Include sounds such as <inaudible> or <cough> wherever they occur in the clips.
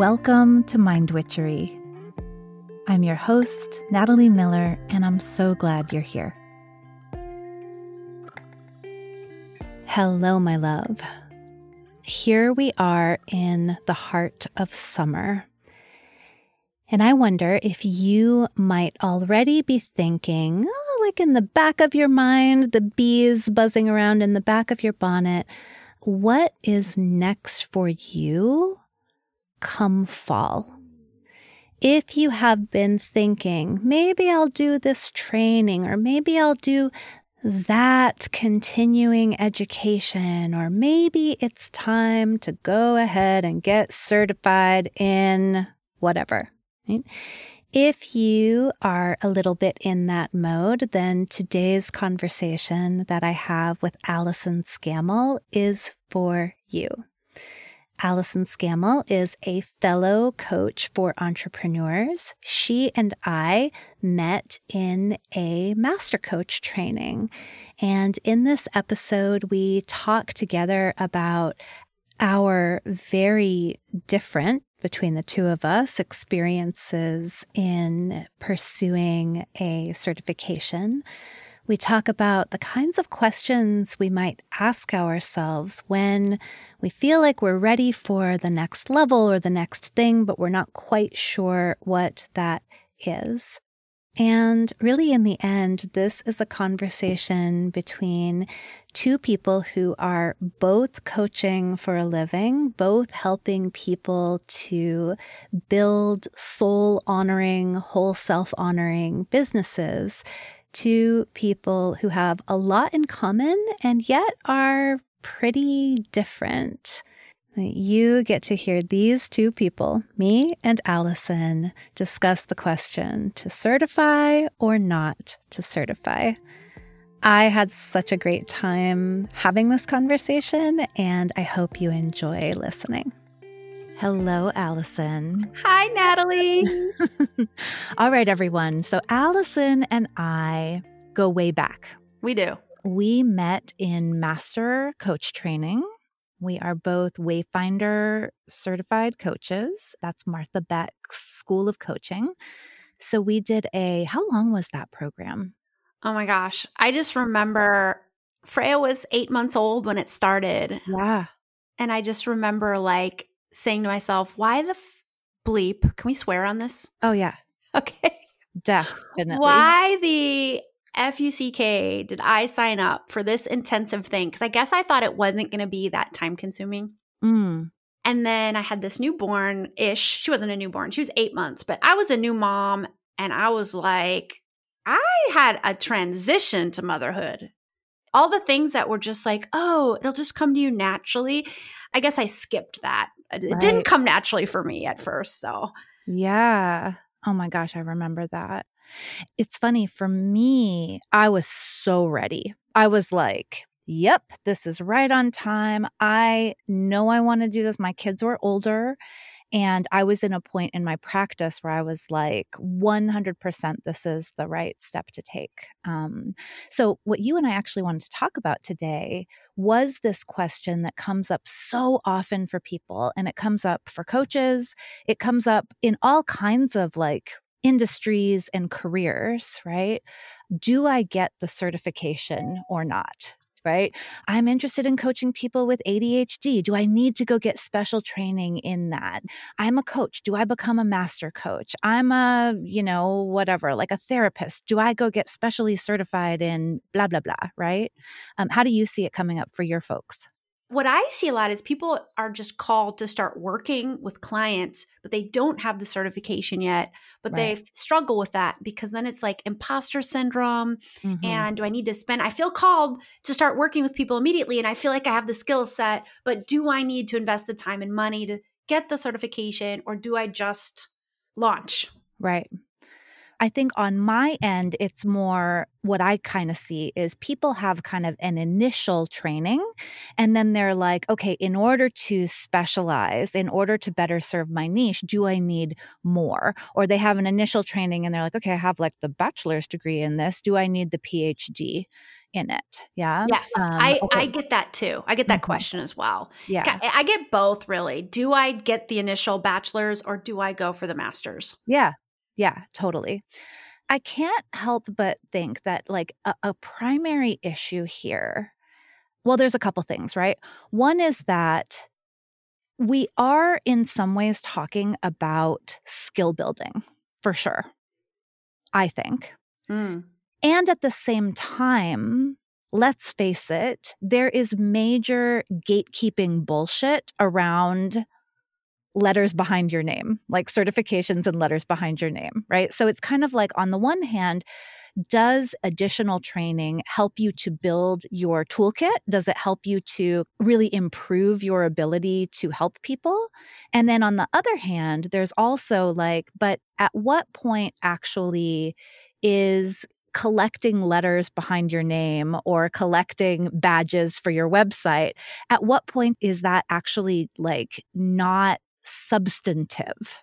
Welcome to Mind Witchery. I'm your host, Natalie Miller, and I'm so glad you're here. Hello, my love. Here we are in the heart of summer. And I wonder if you might already be thinking, oh, like in the back of your mind, the bees buzzing around in the back of your bonnet, what is next for you come fall? If you have been thinking, maybe I'll do this training, or maybe I'll do that continuing education, or maybe it's time to go ahead and get certified in whatever. Right? If you are a little bit in that mode, then today's conversation that I have with Allyson Scammell is for you. Allyson Scammell is a fellow coach for entrepreneurs. She and I met in a master coach training. And in this episode, we talk together about our very different between the two of us experiences in pursuing a certification. We talk about the kinds of questions we might ask ourselves when we feel like we're ready for the next level or the next thing, but we're not quite sure what that is. And really, in the end, this is a conversation between two people who are both coaching for a living, both helping people to build soul honoring, whole self honoring businesses. Two people who have a lot in common and yet are pretty different. You get to hear these two people, me and Allyson, discuss the question to certify or not to certify. I had such a great time having this conversation, and I hope you enjoy listening. Hello, Allyson. Hi, Natalie. <laughs> All right, everyone. So, Allyson and I go way back. We do. We met in master coach training we are both Wayfinder certified coaches. That's Martha Beck's School of Coaching. So we did a, how long was that program? Oh my gosh. I just remember Freya was eight months old when it started. Yeah. And I just remember like saying to myself, why the f- bleep? Can we swear on this? Oh, yeah. <laughs> Okay. Definitely. Why the FUCK did I sign up for this intensive thing? Because I guess I thought it wasn't going to be that time consuming. Mm. And then I had this newborn ish. She wasn't a newborn, she was eight months, but I was a new mom. And I was like, I had a transition to motherhood. All the things that were just like, oh, it'll just come to you naturally. I guess I skipped that. It right. didn't come naturally for me at first. So, yeah. Oh my gosh, I remember that. It's funny for me, I was so ready. I was like, yep, this is right on time. I know I want to do this. My kids were older. And I was in a point in my practice where I was like, 100% this is the right step to take. Um, so, what you and I actually wanted to talk about today was this question that comes up so often for people. And it comes up for coaches, it comes up in all kinds of like industries and careers, right? Do I get the certification or not? Right? I'm interested in coaching people with ADHD. Do I need to go get special training in that? I'm a coach. Do I become a master coach? I'm a, you know, whatever, like a therapist. Do I go get specially certified in blah, blah, blah? Right? Um, how do you see it coming up for your folks? What I see a lot is people are just called to start working with clients, but they don't have the certification yet. But right. they struggle with that because then it's like imposter syndrome. Mm-hmm. And do I need to spend? I feel called to start working with people immediately, and I feel like I have the skill set, but do I need to invest the time and money to get the certification, or do I just launch? Right. I think on my end, it's more what I kind of see is people have kind of an initial training and then they're like, okay, in order to specialize, in order to better serve my niche, do I need more? Or they have an initial training and they're like, okay, I have like the bachelor's degree in this. Do I need the PhD? in it. Yeah. Yes. Um, I, okay. I get that too. I get that mm-hmm. question as well. Yeah. I get both really. Do I get the initial bachelor's or do I go for the master's? Yeah. Yeah, totally. I can't help but think that, like, a, a primary issue here, well, there's a couple things, right? One is that we are in some ways talking about skill building for sure, I think. Mm. And at the same time, let's face it, there is major gatekeeping bullshit around letters behind your name, like certifications and letters behind your name, right? So it's kind of like, on the one hand, does additional training help you to build your toolkit? Does it help you to really improve your ability to help people? And then on the other hand, there's also like, but at what point actually is collecting letters behind your name or collecting badges for your website, at what point is that actually like not substantive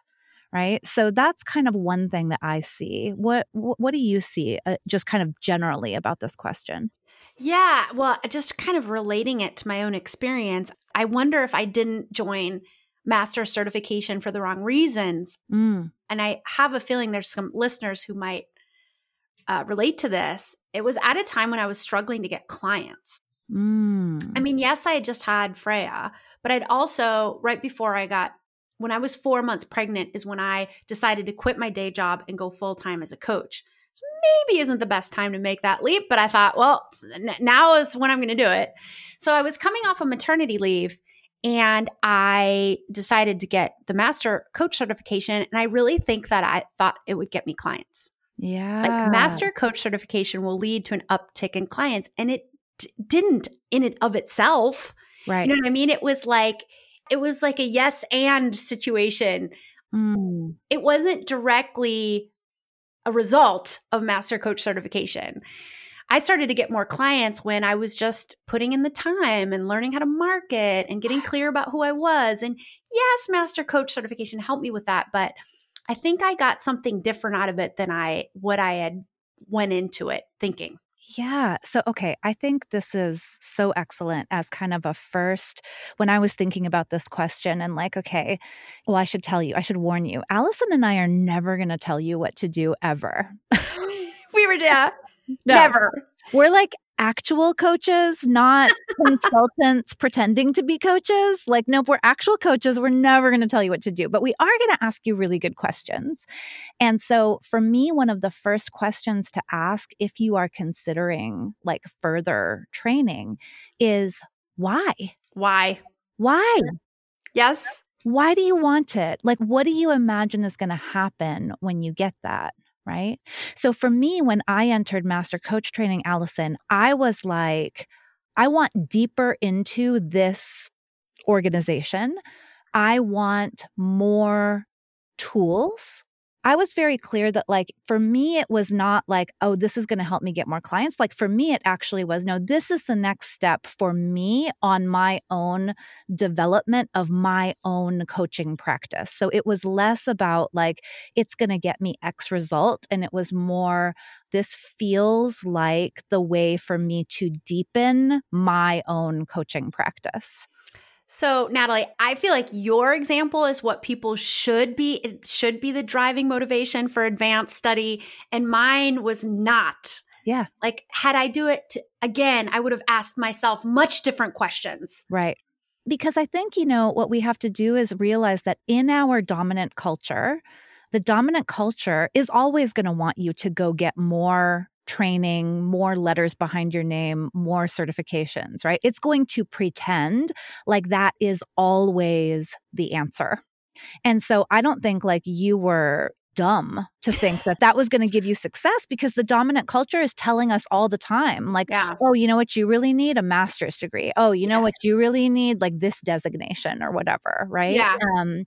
right? So that's kind of one thing that i see. What what, do you see uh, just kind of generally about this question? Yeah well just kind of relating it to my own experience i wonder if i didn't join master certification for the wrong reasons. Mm. and i have a feeling there's some listeners who might uh, relate to this. It was at a time when i was struggling to get clients. Mm. i mean yes i had just had freya but i'd also right before i got when I was four months pregnant is when I decided to quit my day job and go full time as a coach. So maybe isn't the best time to make that leap, but I thought, well, now is when I'm going to do it. So I was coming off of maternity leave and I decided to get the master coach certification. And I really think that I thought it would get me clients. Yeah. Like master coach certification will lead to an uptick in clients. And it d- didn't in and of itself. Right. You know what I mean? It was like, it was like a yes and situation. Mm. It wasn't directly a result of master coach certification. I started to get more clients when I was just putting in the time and learning how to market and getting <sighs> clear about who I was. And yes, master coach certification helped me with that, but I think I got something different out of it than I what I had went into it thinking. Yeah. So, okay. I think this is so excellent as kind of a first. When I was thinking about this question and like, okay, well, I should tell you, I should warn you, Allyson and I are never going to tell you what to do ever. <gasps> <laughs> we were, yeah, no. never. We're like actual coaches, not consultants <laughs> pretending to be coaches. Like, nope, we're actual coaches. We're never going to tell you what to do, but we are going to ask you really good questions. And so, for me, one of the first questions to ask if you are considering like further training is why? Why? Why? Yes. Why do you want it? Like, what do you imagine is going to happen when you get that? Right? So for me, when I entered master coach training, Allyson, I was like, I want deeper into this organization. I want more tools I was very clear that, like, for me, it was not like, oh, this is going to help me get more clients. Like, for me, it actually was, no, this is the next step for me on my own development of my own coaching practice. So it was less about, like, it's going to get me X result. And it was more, this feels like the way for me to deepen my own coaching practice. So, Natalie, I feel like your example is what people should be it should be the driving motivation for advanced study and mine was not. Yeah. Like had I do it again, I would have asked myself much different questions. Right. Because I think, you know, what we have to do is realize that in our dominant culture, the dominant culture is always going to want you to go get more training, more letters behind your name, more certifications, right? It's going to pretend like that is always the answer. And so I don't think like you were dumb to think that that was going to give you success because the dominant culture is telling us all the time like yeah. oh you know what you really need a master's degree oh you know yeah. what you really need like this designation or whatever right yeah um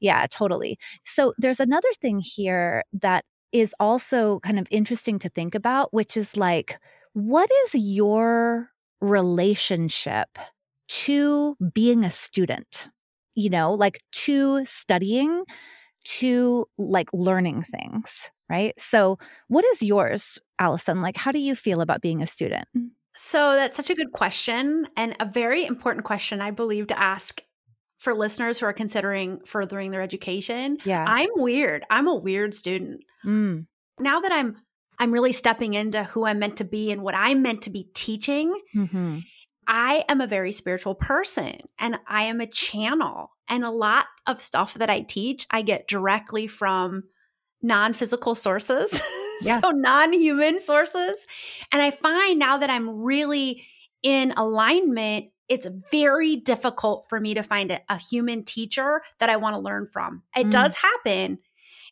yeah totally so there's another thing here that is also kind of interesting to think about, which is like, what is your relationship to being a student? You know, like to studying, to like learning things, right? So, what is yours, Allyson? Like, how do you feel about being a student? So, that's such a good question and a very important question, I believe, to ask for listeners who are considering furthering their education. Yeah. I'm weird. I'm a weird student. Mm. Now that I'm I'm really stepping into who I'm meant to be and what I'm meant to be teaching. Mm-hmm. I am a very spiritual person and I am a channel. And a lot of stuff that I teach, I get directly from non physical sources. <laughs> Yeah. so, non human sources. And I find now that I'm really in alignment, it's very difficult for me to find a, a human teacher that I want to learn from. It Mm. does happen.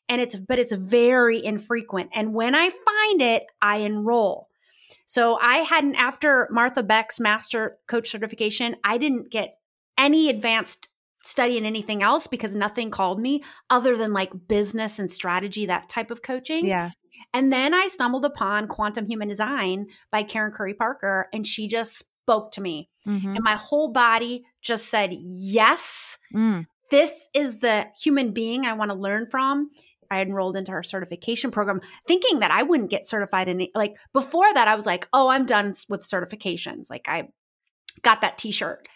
And it's, but it's very infrequent. And when I find it, I enroll. So I hadn't, after Martha Beck's master coach certification, I didn't get any advanced study in anything else because nothing called me other than like business and strategy, that type of coaching. Yeah. And then I stumbled upon Quantum Human Design by Karen Curry Parker, and she just spoke to me. Mhm. And my whole body just said, Yes, Mm. this is the human being I want to learn from. I enrolled into her certification program thinking that I wouldn't get certified in like before that I was like, "Oh, I'm done with certifications." Like I got that t-shirt.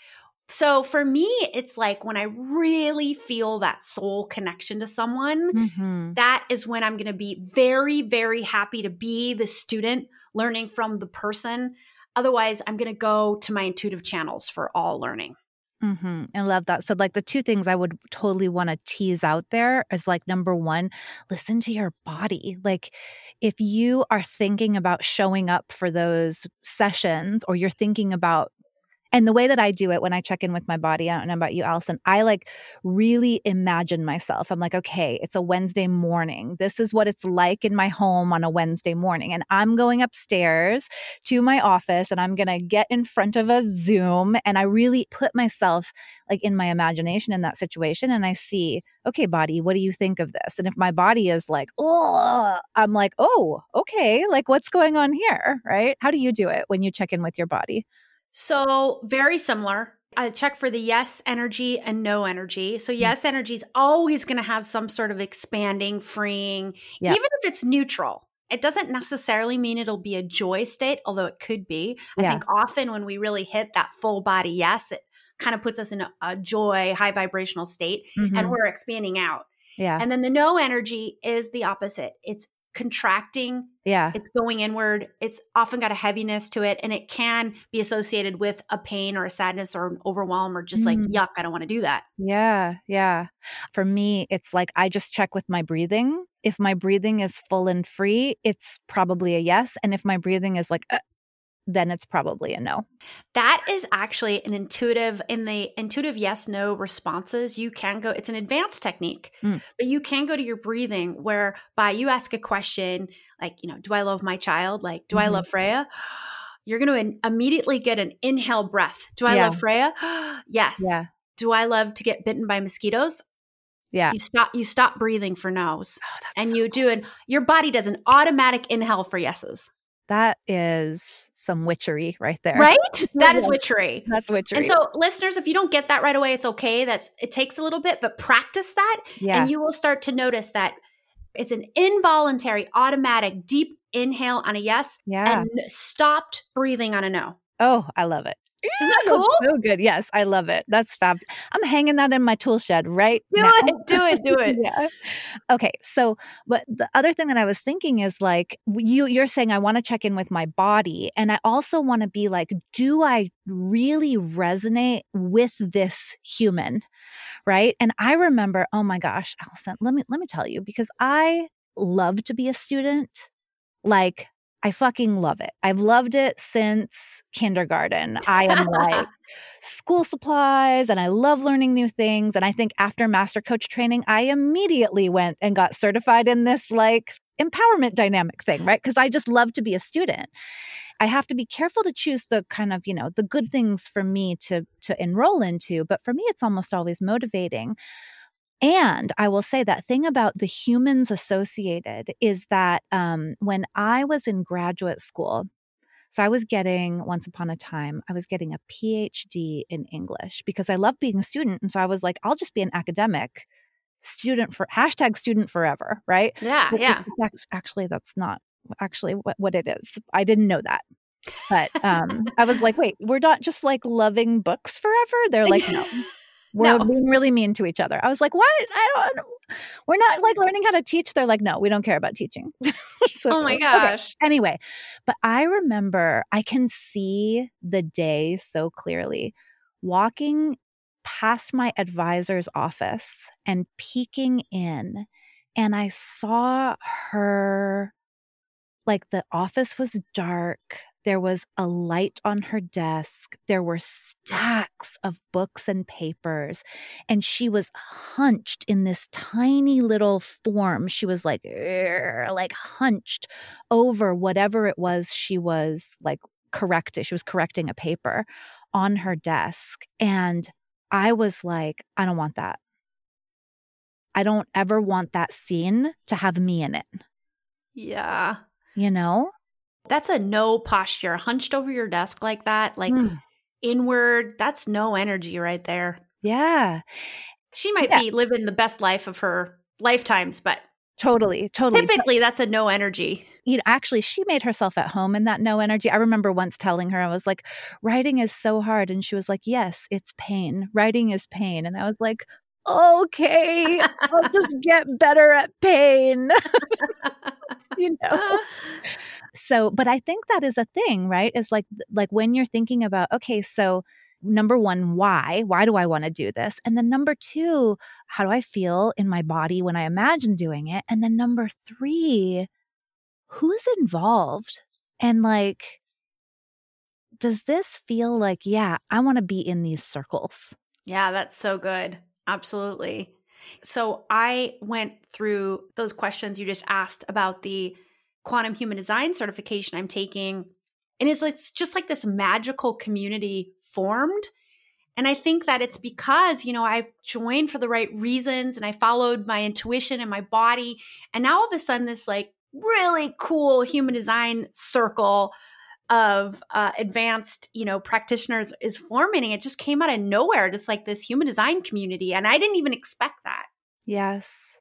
So for me, it's like when I really feel that soul connection to someone, Mhm. that is when I'm going to be very very happy to be the student learning from the person. Otherwise, I'm going to go to my intuitive channels for all learning. hmm I love that. So, like, the two things I would totally want to tease out there is like, number one, listen to your body. Like, if you are thinking about showing up for those sessions or you're thinking about, and the way that I do it when I check in with my body, I don't know about you, Allyson, I like really imagine myself. I'm like, okay, it's a Wednesday morning. This is what it's like in my home on a Wednesday morning. And I'm going upstairs to my office and I'm going to get in front of a Zoom and I really put myself like in my imagination in that situation and I see, okay, body, what do you think of this? And if my body is like, oh, I'm like, oh, okay, like what's going on here? Right? How do you do it when you check in with your body? So, very similar. I check for the yes energy and no energy. So, yes energy is always going to have some sort of expanding, freeing, Yeah. even if it's neutral. It doesn't necessarily mean it'll be a joy state, although it could be. I Yeah. think often when we really hit that full body yes, it kind of puts us in a, a joy, high vibrational state, and Mhm. we're expanding out. yeah. And then the no energy is the opposite. It's contracting yeah. it's going inward. It's often got a heaviness to it, and it can be associated with a pain or a sadness or an overwhelm or just like, Mm. yuck, I don't want to do that. Yeah, yeah. For me, it's like I just check with my breathing. If my breathing is full and free, it's probably a yes. And if my breathing is like, uh, then it's probably a no. That is actually an intuitive, in the intuitive yes no responses, you can go, it's an advanced technique, Mm. but you can go to your breathing whereby you ask a question like, you know, do I love my child? Like, do I Mhm. love Freya? <gasps> You're going to immediately get an inhale breath. Do I Yeah. love Freya? <gasps> yes. Yeah, Do I love to get bitten by mosquitoes? yeah. You stop you stop breathing for no's. Oh, and so you do an your body does an automatic inhale for yeses. That is some witchery right there. Right? <laughs> That is witchery. That's witchery. And so listeners, if you don't get that right away, it's okay. That's it takes a little bit, but practice that yeah. and you will start to notice that it's an involuntary, automatic, deep inhale on a yes yeah. and stopped breathing on a no. oh, I love it. Isn't that cool? So good. Yes, I love it. That's fab. I'm hanging that in my tool shed right Do now. it, do it, do <laughs> it. yeah. Okay. So, but the other thing that I was thinking is like you you're saying I want to check in with my body and I also want to be like do I really resonate with this human? Right? And I remember, oh my gosh, Allyson, let me let me tell you because I love to be a student. Like I fucking love it. I've loved it since kindergarten. I am like <laughs> school supplies and I love learning new things. And I think after master coach training, I immediately went and got certified in this like empowerment dynamic thing, right? Because I just love to be a student. I have to be careful to choose the kind of, you know, the good things for me to to enroll into, but for me it's almost always motivating. And I will say that thing about the humans associated is that um, when I was in graduate school, so I was getting, once upon a time, I was getting a PhD in English because I love being a student. And so I was like, I'll just be an academic student for hashtag student forever, right? Yeah, But yeah. actually, that's not actually what, what it is. I didn't know that. But um, I was like, wait, we're not just like loving books forever. They're like, <laughs> no, we're No. being really mean to each other. I was like, what? I don't. We're not like learning how to teach. They're like, no, we don't care about teaching. <laughs> So, oh my okay. gosh. Anyway, but I remember I can see the day so clearly walking past my advisor's office and peeking in, and I saw her like the office was dark. There was a light on her desk. There were stacks of books and papers. And she was hunched in this tiny little form. She was like, like hunched over whatever it was she was like correcting. She was correcting a paper on her desk. And I was like, I don't want that. I don't ever want that scene to have me in it, Yeah. you know? That's a no posture. Hunched over your desk like that, like Mm. inward, that's no energy right there. Yeah, She might Yeah. be living the best life of her lifetimes, but totally, totally. Typically that's a no energy. you know, actually, she made herself at home in that no energy. I remember once telling her, I was like, writing is so hard. And she was like, yes, it's pain. Writing is pain. And I was like, okay, I'll just get better at pain, <laughs> you know? so but i think that is a thing right? Is like like when you're thinking about okay so number one why? Why do i want to do this? And then number two how do i feel in my body when i imagine doing it? And then number three who's involved? And like does this feel like yeah i want to be in these circles? Yeah, that's so good. Absolutely. So I went through those questions you just asked about the quantum human design certification I'm taking. And it's, it's just like this magical community formed. And I think that it's because, you know, I've joined for the right reasons and I followed my intuition and my body. And now all of a sudden, this like really cool human design circle of uh, advanced, you know, practitioners is forming. It just came out of nowhere, just like this human design community. And I didn't even expect that. Yes.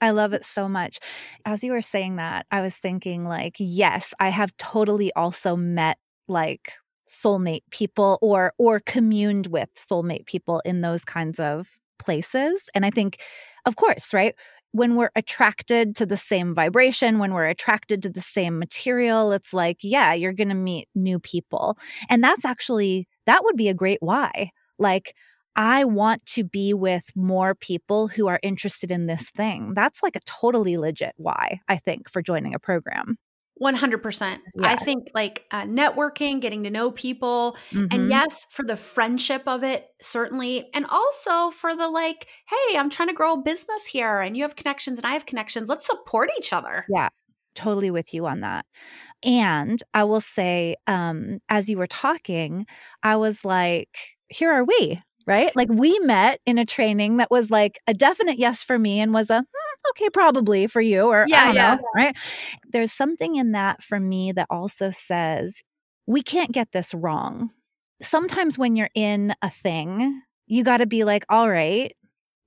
I love it so much. As you were saying that, I was thinking, like, yes, I have totally also met like soulmate people or or communed with soulmate people in those kinds of places. And I think, of course, right? When we're attracted to the same vibration, when we're attracted to the same material, it's like, yeah, you're going to meet new people. And that's actually, that would be a great why. Like, I want to be with more people who are interested in this thing. That's like a totally legit why, I think, for joining a program. 100%. Yeah. I think like uh, networking, getting to know people, Mhm. and yes, for the friendship of it, certainly. And also for the like, hey, I'm trying to grow a business here and you have connections and I have connections. Let's support each other. Yeah, totally with you on that. And I will say, um, as you were talking, I was like, here are we, right? Like we met in a training that was like a definite yes for me and was a hmm, okay, probably for you, or Yeah, I don't yeah. know, right? There's something in that for me that also says we can't get this wrong. Sometimes when you're in a thing, you got to be like, all right,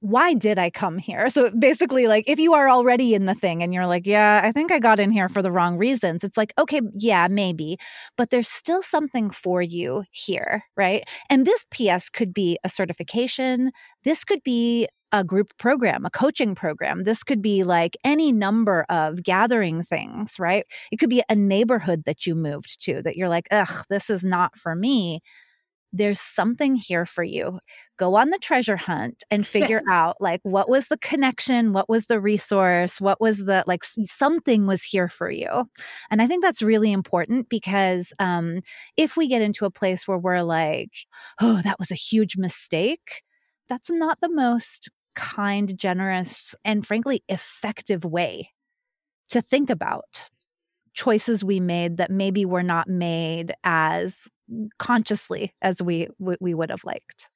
why did I come here? So basically, like, if you are already in the thing and you're like, yeah, I think I got in here for the wrong reasons, it's like, okay, yeah, maybe, but there's still something for you here, right? And this PS could be a certification. This could be a group program, a coaching program. This could be like any number of gathering things, right? It could be a neighborhood that you moved to that you're like, ugh, this is not for me. There's something here for you. Go on the treasure hunt and figure Yes. out like what was the connection, what was the resource, what was the like something was here for you. And I think that's really important because um, if we get into a place where we're like, oh, that was a huge mistake, that's not the most kind, generous, and frankly effective way to think about choices we made that maybe were not made as consciously as we we, would have liked.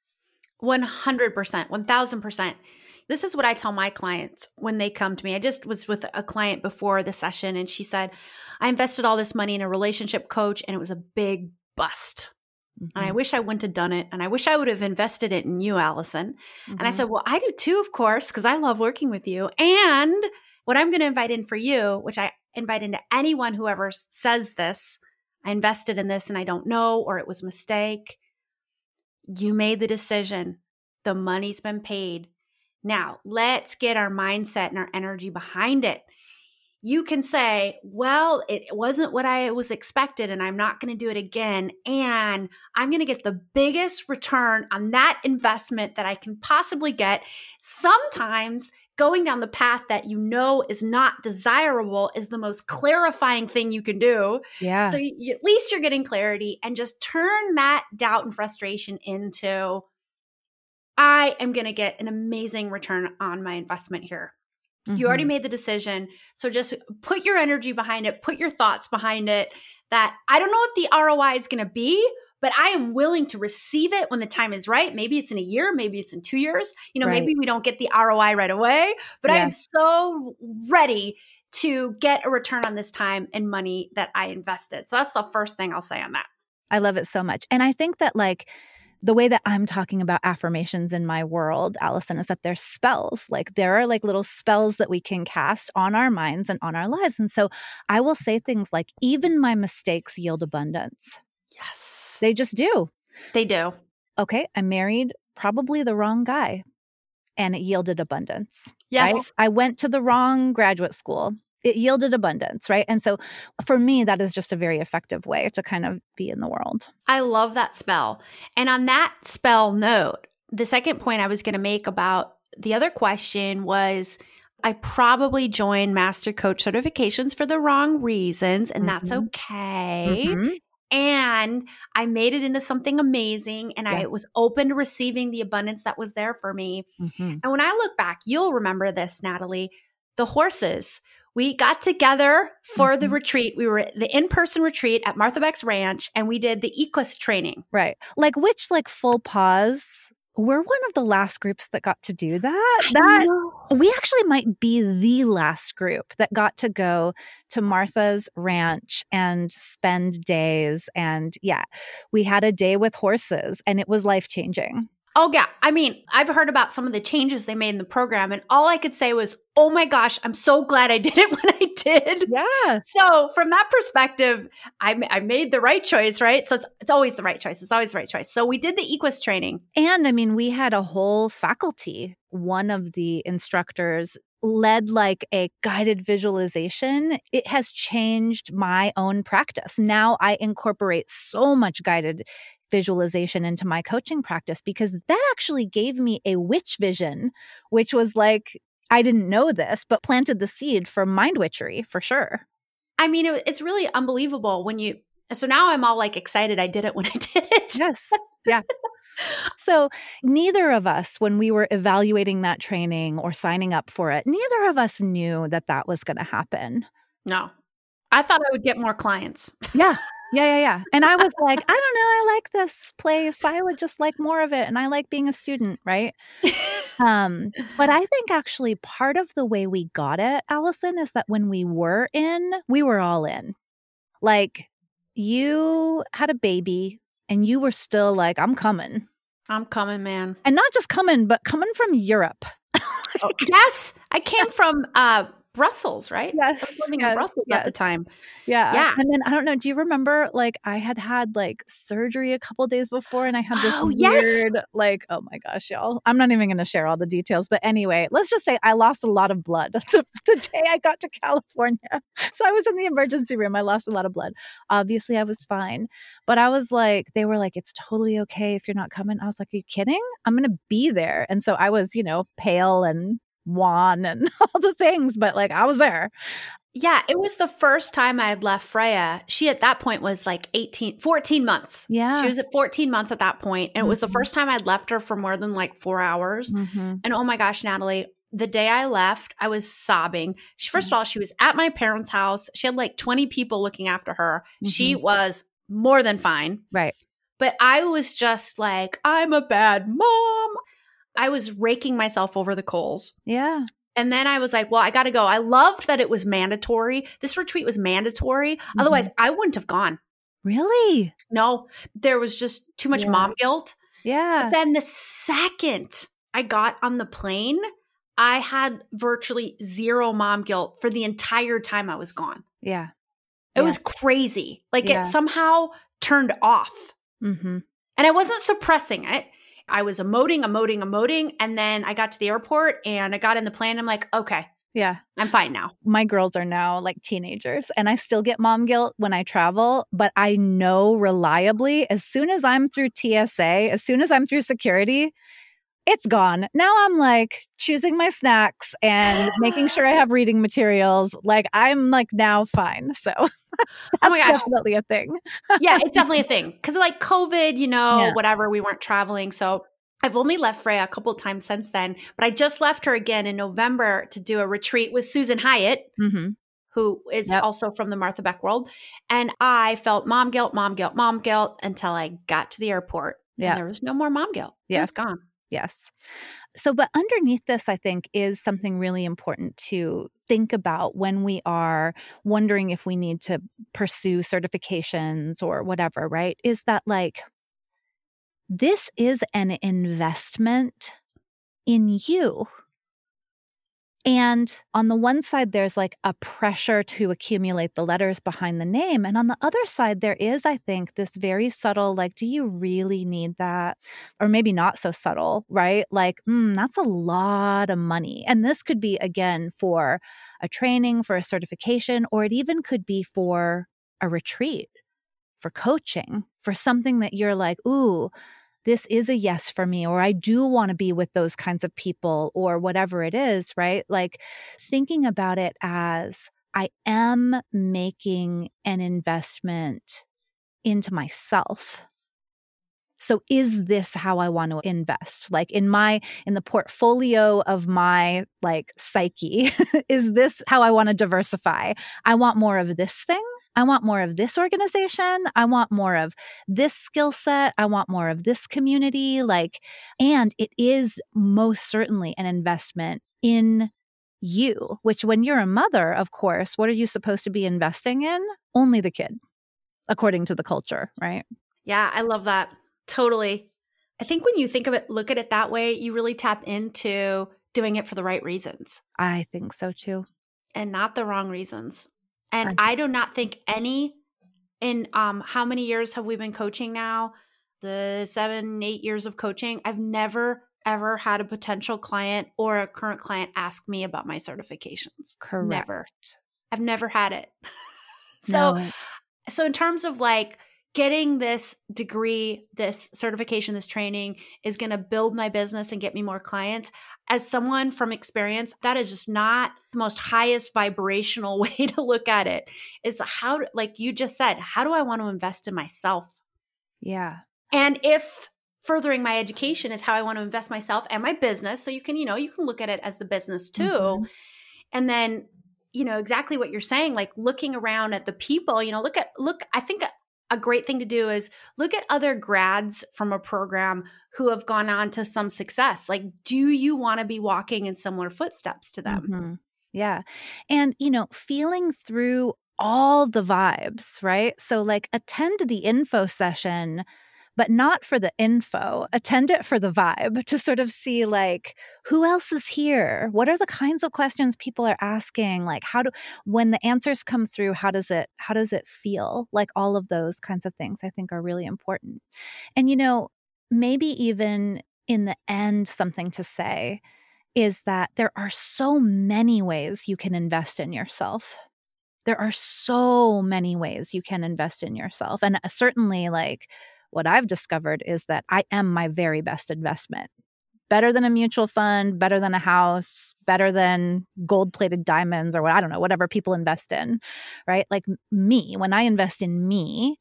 100%, 1000%. This is what I tell my clients when they come to me. I just was with a client before the session and she said, I invested all this money in a relationship coach and it was a big bust. Mm-hmm. And I mm-hmm. wish I wouldn't have done it. And I wish I would have invested it in you, Allyson. Mm-hmm. And I mm-hmm. said, Well, I do too, of course, because I love working with you. And what I'm going to invite in for you, which I invite into anyone who ever says this, I invested in this and I don't know, or it was a mistake. You made the decision. The money's been paid. Now, let's get our mindset and our energy behind it you can say, well, it wasn't what I was expected and I'm not going to do it again. And I'm going to get the biggest return on that investment that I can possibly get. Sometimes going down the path that you know is not desirable is the most clarifying thing you can do. Yeah. So you, at least you're getting clarity and just turn that doubt and frustration into I am going to get an amazing return on my investment here. Mm-hmm. You already mm-hmm. made the decision. So just put your energy behind it, put your thoughts behind it. That I don't know what the ROI is going to be, but I am willing to receive it when the time is right. Maybe it's in a year, maybe it's in two years. You know, right. maybe we don't get the ROI right away, but yeah. I am so ready to get a return on this time and money that I invested. So that's the first thing I'll say on that. I love it so much. And I think that, like, the way that I'm talking about affirmations in my world, Allyson, is that they're spells. Like there are like little spells that we can cast on our minds and on our lives. And so I will say things like, even my mistakes yield abundance. Yes. They just do. They do. Okay. I married probably the wrong guy and it yielded abundance. Yes. Right? I went to the wrong graduate school it yielded abundance, right? And so for me, that is just a very effective way to kind of be in the world. I love that spell. And on that spell note, the second point I was going to make about the other question was I probably joined master coach certifications for the wrong reasons, and mm-hmm. that's okay. Mm-hmm. And I made it into something amazing, and yeah. I was open to receiving the abundance that was there for me. Mm-hmm. And when I look back, you'll remember this, Natalie the horses we got together for mm-hmm. the retreat. We were the in-person retreat at Martha Beck's ranch and we did the Equus training. Right. Like which like full pause we're one of the last groups that got to do that. I that know. we actually might be the last group that got to go to Martha's ranch and spend days. And yeah, we had a day with horses and it was life changing. Oh, yeah. I mean, I've heard about some of the changes they made in the program, and all I could say was, oh my gosh, I'm so glad I <laughs> did it when I did. Yeah. So, from that perspective, I, I made the right choice, right? So, it's, it's always the right choice. It's always the right choice. So, we did the Equus training. And I mean, we had a whole faculty. One of the instructors led like a guided visualization, it has changed my own practice. Now I incorporate so much guided visualization into my coaching practice because that actually gave me a witch vision, which was like, I didn't know this, but planted the seed for mind witchery for sure. I mean, it's really unbelievable when you. So now I'm all like excited I did it when I <laughs> did it. Yes. Yeah. so neither of us, when we were evaluating that training or signing up for it, neither of us knew that that was going to happen. No. I thought I would get more clients. yeah. Yeah, yeah, yeah. And I was like, I don't know, I like this place. I would just like more of it and I like being a student, right? um, but I think actually part of the way we got it, Allyson, is that when we were in, we were all in. Like you had a baby and you were still like, I'm coming. I'm coming, man. And not just coming, but coming from Europe. <laughs> oh, yes. I came from uh Brussels, right? Yes. I was living yes, in Brussels yes. at the time. Yeah. Yeah. And then I don't know, do you remember like I had had like surgery a couple days before and I had this oh, weird, yes. like, oh my gosh, y'all. I'm not even going to share all the details. But anyway, let's just say I lost a lot of blood <laughs> the, the day I got to California. <laughs> So I was in the emergency room. I lost a lot of blood. Obviously, I was fine. But I was like, they were like, it's totally okay if you're not coming. I was like, are you kidding? I'm going to be there. And so I was, you know, pale and wan and <laughs> all the things, but like I was there. Yeah, it was the first time I had left Freya. She at that point was like 18, 14 months. Yeah. She was at 14 months at that point, And mm-hmm. it was the mm-hmm. first time I'd left her for more than like four hours. Mm-hmm. And oh my gosh, Natalie, the day I left, I was sobbing. She, 1st mm-hmm. of all, she was at my parents' house. She had like 20 people looking after her. She mm-hmm. was more than fine. Right. But I was just like, I'm a bad mom. I was raking myself over the coals. Yeah. And then I was like, well, I got to go. I loved that it was mandatory. This retreat was mandatory. Mm-hmm. Otherwise, I wouldn't have gone. Really? No, there was just too much yeah. mom guilt. Yeah. But then the second I got on the plane, I had virtually zero mom guilt for the entire time I was gone. Yeah. It yeah. was crazy. Like yeah. it somehow turned off. Mm-hmm. And I wasn't suppressing it. I was emoting, emoting, emoting. And then I got to the airport and I got in the plane. I'm like, okay. Yeah. I'm fine now. My girls are now like teenagers and I still get mom guilt when I travel, but I know reliably as soon as I'm through TSA, as soon as I'm through security, it's gone. Now I'm like choosing my snacks and making sure I have <laughs> reading materials. Like I'm like now fine. So <laughs> that's, oh my gosh. definitely a thing. yeah, it's <laughs> definitely a thing. Cause like COVID, you know, yeah. whatever, we weren't traveling. So I've only left Freya a couple times since then, but I just left her again in November to do a retreat with Susan Hyatt. Mm-hmm. Who is yep. also from the Martha Beck world. And I felt mom guilt, mom guilt, mom guilt until I got to the airport. Yeah. there was no more mom guilt. Yeah. It was gone. Yes. So, but underneath this, I think, is something really important to think about when we are wondering if we need to pursue certifications or whatever, right? Is that like, this is an investment in you. And on the one side, there's like a pressure to accumulate the letters behind the name. And on the other side, there is, I think, this very subtle, like, do you really need that? Or maybe not so subtle, right? Like, mm, that's a lot of money. And this could be, again, for a training, for a certification, or it even could be for a retreat, for coaching, for something that you're like, ooh, this is a yes for me, or I do want to be with those kinds of people, or whatever it is, right? Like thinking about it as I am making an investment into myself. So is this how I want to invest? Like in my in the portfolio of my like psyche, <laughs> is this how I want to diversify? I want more of this thing I want more of this organization. I want more of this skill set. I want more of this community. Like, and it is most certainly an investment in you, which when you're a mother, of course, what are you supposed to be investing in? Only the kid, according to the culture, right? Yeah, I love that. Totally. I think when you think of it, look at it that way, you really tap into doing it for the right reasons. I think so too. And not the wrong reasons. And I do not think any in um how many years have we been coaching now? The 7 8 years of coaching, I've never ever had a potential client or a current client ask me about my certifications. Correct. Never. I've never had it. <laughs> so no. so in terms of like getting this degree, this certification, this training is going to build my business and get me more clients. As someone from experience, that is just not the most highest vibrational <laughs> way to look at it. It's how, like you just said, how do I want to invest in myself? Yeah. And if furthering my education is how I want to invest myself and my business, so you can, you know, you can look at it as the business too. Mm-hmm. And then you know exactly what you're saying like looking around at the people you know look at look i think a great thing to do is look at other grads from a program who have gone on to some success. Like, do you want to be walking in similar footsteps to them? Mm-hmm. Yeah. And, you know, feeling through all the vibes, right? So, like, attend the info session but not for the info. Attend it for the vibe to sort of see like who else is here? What are the kinds of questions people are asking? Like how do when the answers come through, how does it how does it feel? Like all of those kinds of things I think are really important. And you know, maybe even in the end something to say is that there are so many ways you can invest in yourself there are so many ways you can invest in yourself and uh, certainly like what I've discovered is that I am my very best investment. Better than a mutual fund, better than a house, better than gold plated diamonds or what I don't know, whatever people invest in, right? Like me, when I invest in me,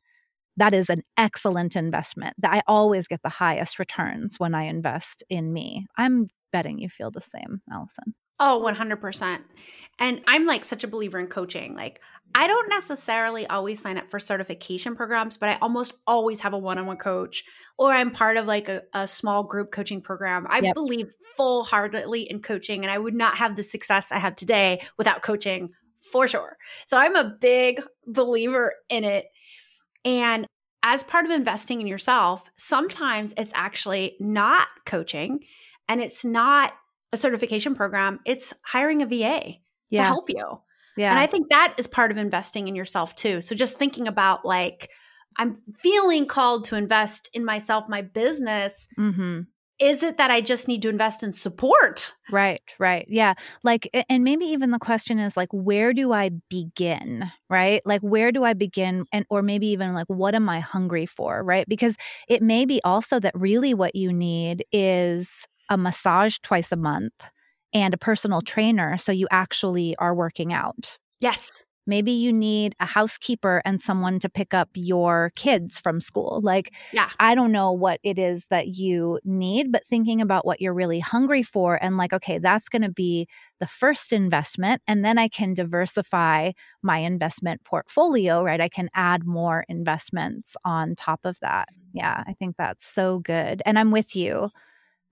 that is an excellent investment. That I always get the highest returns when I invest in me. I'm betting you feel the same, Allyson. Oh, 100%. And I'm like such a believer in coaching. Like, I don't necessarily always sign up for certification programs, but I almost always have a one on one coach or I'm part of like a, a small group coaching program. I yep. believe full heartedly in coaching, and I would not have the success I have today without coaching for sure. So I'm a big believer in it. And as part of investing in yourself, sometimes it's actually not coaching and it's not a certification program, it's hiring a VA yeah. to help you. Yeah. And I think that is part of investing in yourself too. So just thinking about like, I'm feeling called to invest in myself, my business. Mm-hmm is it that I just need to invest in support? Right, right. Yeah. Like, and maybe even the question is like, where do I begin? Right. Like, where do I begin? And, or maybe even like, what am I hungry for? Right. Because it may be also that really what you need is a massage twice a month and a personal trainer. So you actually are working out. Yes. Maybe you need a housekeeper and someone to pick up your kids from school. Like, yeah. I don't know what it is that you need, but thinking about what you're really hungry for and like, okay, that's going to be the first investment. And then I can diversify my investment portfolio, right? I can add more investments on top of that. Yeah, I think that's so good. And I'm with you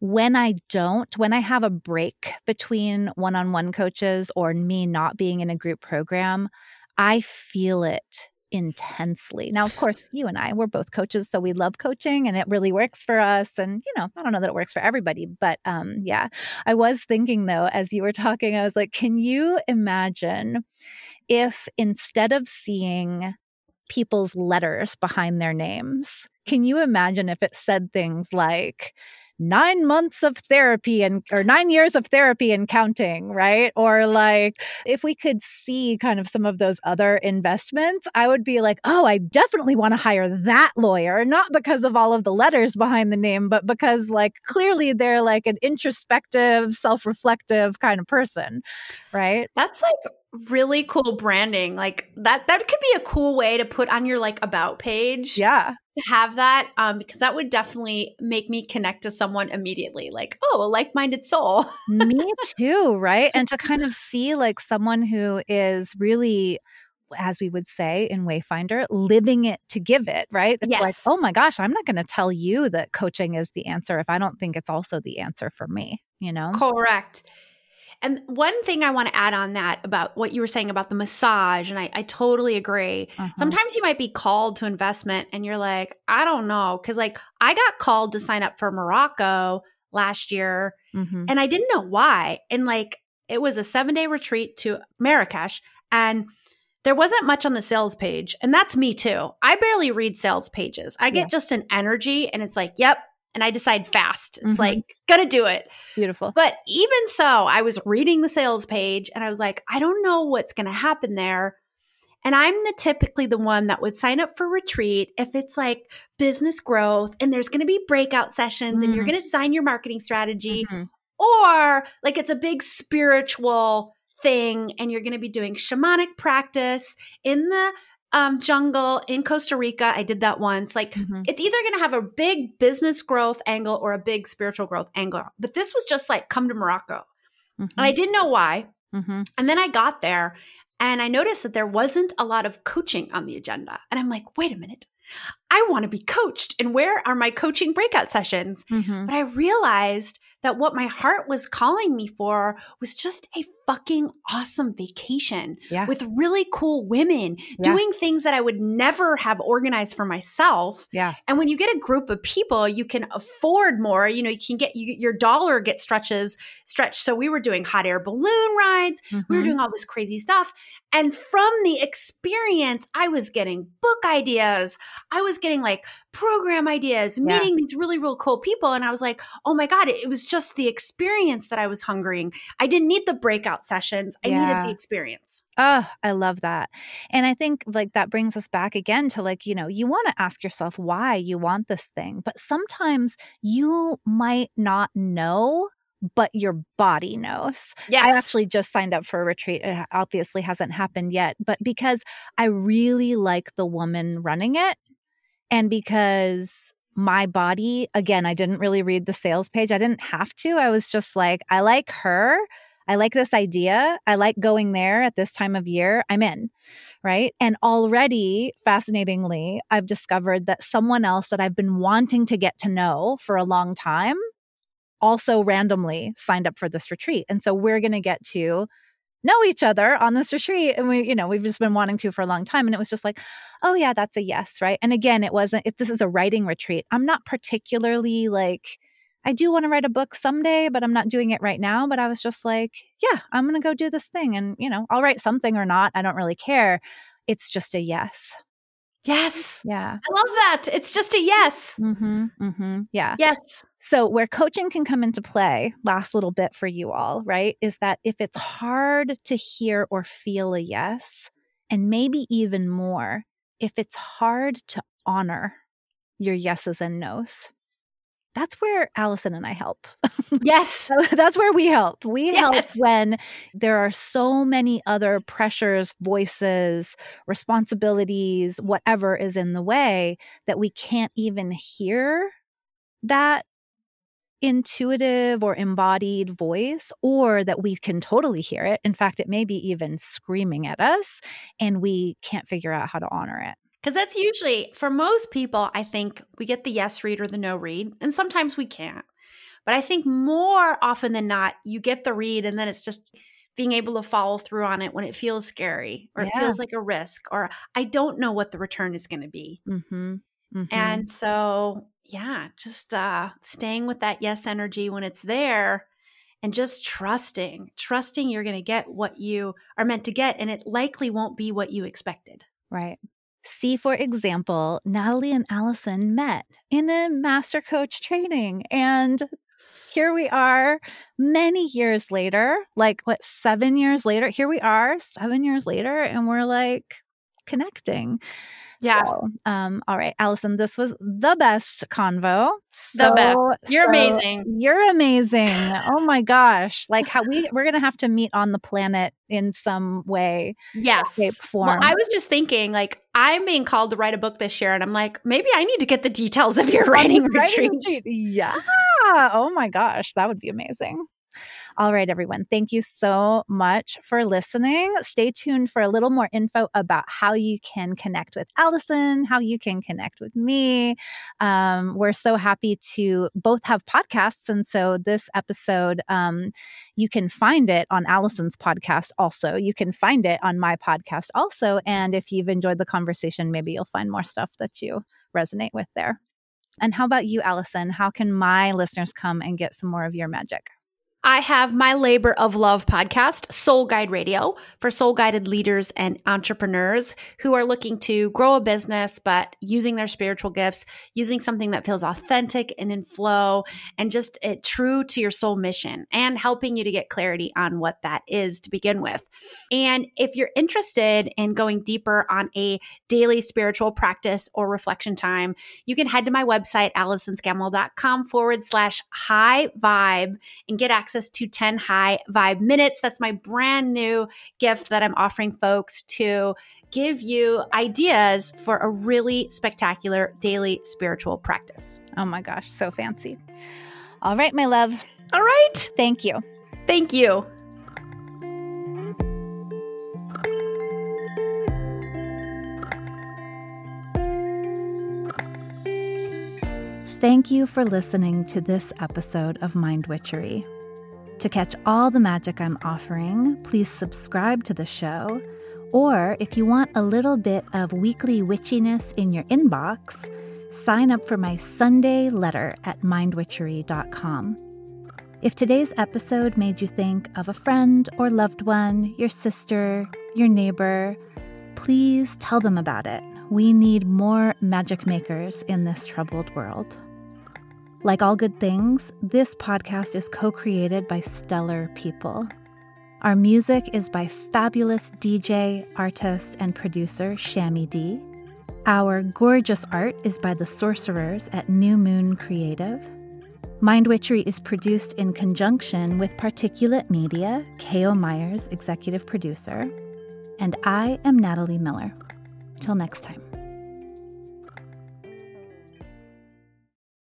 when I don't, when I have a break between one on one coaches or me not being in a group program, I feel it intensely. Now, of course, you and I, we're both coaches, so we love coaching and it really works for us. And, you know, I don't know that it works for everybody, but um, yeah. I was thinking though, as you were talking, I was like, can you imagine if instead of seeing people's letters behind their names, can you imagine if it said things like, nine months of therapy and or nine years of therapy and counting, right? Or like if we could see kind of some of those other investments, I would be like, oh, I definitely want to hire that lawyer, not because of all of the letters behind the name, but because like clearly they're like an introspective, self reflective kind of person, right? That's like really cool branding like that that could be a cool way to put on your like about page yeah to have that um because that would definitely make me connect to someone immediately like oh a like-minded soul me <laughs> too right and to kind of <laughs> see like someone who is really as we would say in Wayfinder, living it to give it, right? It's yes. like, oh my gosh, I'm not going to tell you that coaching is the answer if I don't think it's also the answer for me, you know? Correct. And one thing I want to add on that about what you were saying about the massage, and I, I totally agree. Uh-huh. Sometimes you might be called to investment and you're like, I don't know. Cause like I got called to sign up for Morocco last year mm-hmm. and I didn't know why. And like it was a seven day retreat to Marrakesh and there wasn't much on the sales page. And that's me too. I barely read sales pages. I get yeah. just an energy and it's like, yep, and I decide fast. It's mm-hmm. like, gonna do it. Beautiful. But even so, I was reading the sales page and I was like, I don't know what's gonna happen there. And I'm the typically the one that would sign up for retreat if it's like business growth and there's gonna be breakout sessions mm-hmm. and you're mm. gonna design your marketing strategy. Mm-hmm. Or like it's a big spiritual thing and you're going to be doing shamanic practice in the um, jungle in Costa Rica. I did that once. Like mm-hmm. it's either going to have a big business growth angle or a big spiritual growth angle. But this was just like come to Morocco. Mm-hmm. And I didn't know why. Mm-hmm. And then I got there and I noticed that there wasn't a lot of coaching on the agenda. And I'm like, wait a minute. I want to be coached. And where are my coaching breakout sessions? Mm-hmm. But I realized that what my heart was calling me for was just a fucking awesome vacation yeah. with really cool women yeah. doing things that I would never have organized for myself. Yeah. And when you get a group of people, you can afford more. You know, you can get you, your dollar get stretches stretched. So we were doing hot air balloon rides. Mm-hmm. We were mm-hmm. doing all this crazy stuff. And from the experience, I was getting book ideas. I was getting like program ideas, yeah. meeting these really, really cool people. And I was like, oh my God, it, it, was just the experience that I was hungering. I didn't need the breakout sessions, I yeah. needed the experience. Oh, I love that. And I think like that brings us back again to like, you know, you want to ask yourself why you want this thing, but sometimes you might not know but your body knows. Yes. I actually just signed up for a retreat. It obviously hasn't happened yet, but because I really like the woman running it, and because my body, again, I didn't really read the sales page. I didn't have to. I was just like, I like her. I like this idea. I like going there at this time of year. I'm in. Right. And already, fascinatingly, I've discovered that someone else that I've been wanting to get to know for a long time also randomly signed up for this retreat. And so we're going to get to know each other on this retreat and we you know we've just been wanting to for a long time and it was just like oh yeah that's a yes right and again it wasn't if this is a writing retreat i'm not particularly like i do want to write a book someday but i'm not doing it right now but i was just like yeah i'm going to go do this thing and you know i'll write something or not i don't really care. It's just a yes. Yes. Yeah. I love that it's just a yes. Mm-hmm, mm-hmm, yeah. Yes. So, where coaching can come into play, last little bit for you all, right, is that if it's hard to hear or feel a yes, and maybe even more, if it's hard to honor your yeses and nos, that's where Allyson and I help. <laughs> Yes. that's where we help. We yes. help when there are so many other pressures, voices, responsibilities, whatever is in the way that we can't even hear that intuitive or embodied voice, or that we can totally hear it. In fact, it may be even screaming at us, and we can't figure out how to honor it. Because that's usually, for most people, I think we get the yes read or the no read, and sometimes we can't. But I think more often than not, you get the read, and then it's just being able to follow through on it when it feels scary or yeah. it feels like a risk or I don't know what the return is going to be. Mm-hmm. Mm-hmm. And so yeah, just uh, staying with that yes energy when it's there and just trusting, trusting you're going to get what you are meant to get. And it likely won't be what you expected. Right. See, for example, Natalie and Allyson met in a master coach training. And here we are many years later, like what, seven years later? Here we are, seven years later, and we're like connecting. Yeah. So, um, all right, Allyson, this was the best convo. The so, best. You're so amazing. You're amazing. oh my gosh. Like how we we're gonna have to meet on the planet in some way. Yes. Shape, form. Well, I was just thinking, like, I'm being called to write a book this year, and I'm like, maybe I need to get the details of your <laughs> writing retreat. retreat. Yeah. Oh my gosh, that would be amazing. All right, everyone. Thank you so much for listening. Stay tuned for a little more info about how you can connect with Allyson, how you can connect with me. Um, we're so happy to both have podcasts. And so this episode, um, you can find it on Allyson's podcast also. You can find it on my podcast also. And if you've enjoyed the conversation, maybe you'll find more stuff that you resonate with there. And how about you, Allyson? How can my listeners come and get some more of your magic? I have my labor of love podcast, Soul Guide Radio, for soul guided leaders and entrepreneurs who are looking to grow a business, but using their spiritual gifts, using something that feels authentic and in flow and just it, eh, true to your soul mission and helping you to get clarity on what that is to begin with. And if you're interested in going deeper on a daily spiritual practice or reflection time, you can head to my website, allysonscammell.com forward slash high vibe and get access access to 10 high vibe minutes. That's my brand new gift that I'm offering folks to give you ideas for a really spectacular daily spiritual practice. Oh my gosh, so fancy. All right, my love. All right. Thank you. Thank you. Thank you for listening to this episode of Mind Witchery. To catch all the magic I'm offering, please subscribe to the show. Or if you want a little bit of weekly witchiness in your inbox, sign up for my Sunday letter at mindwitchery.com. If today's episode made you think of a friend or loved one, your sister, your neighbor, please tell them about it. We need more magic makers in this troubled world. Like all good things, this podcast is co created by stellar people. Our music is by fabulous DJ, artist, and producer Shammy D. Our gorgeous art is by the sorcerers at New Moon Creative. Mind Witchery is produced in conjunction with Particulate Media, K.O. Myers, executive producer. And I am Natalie Miller. Till next time.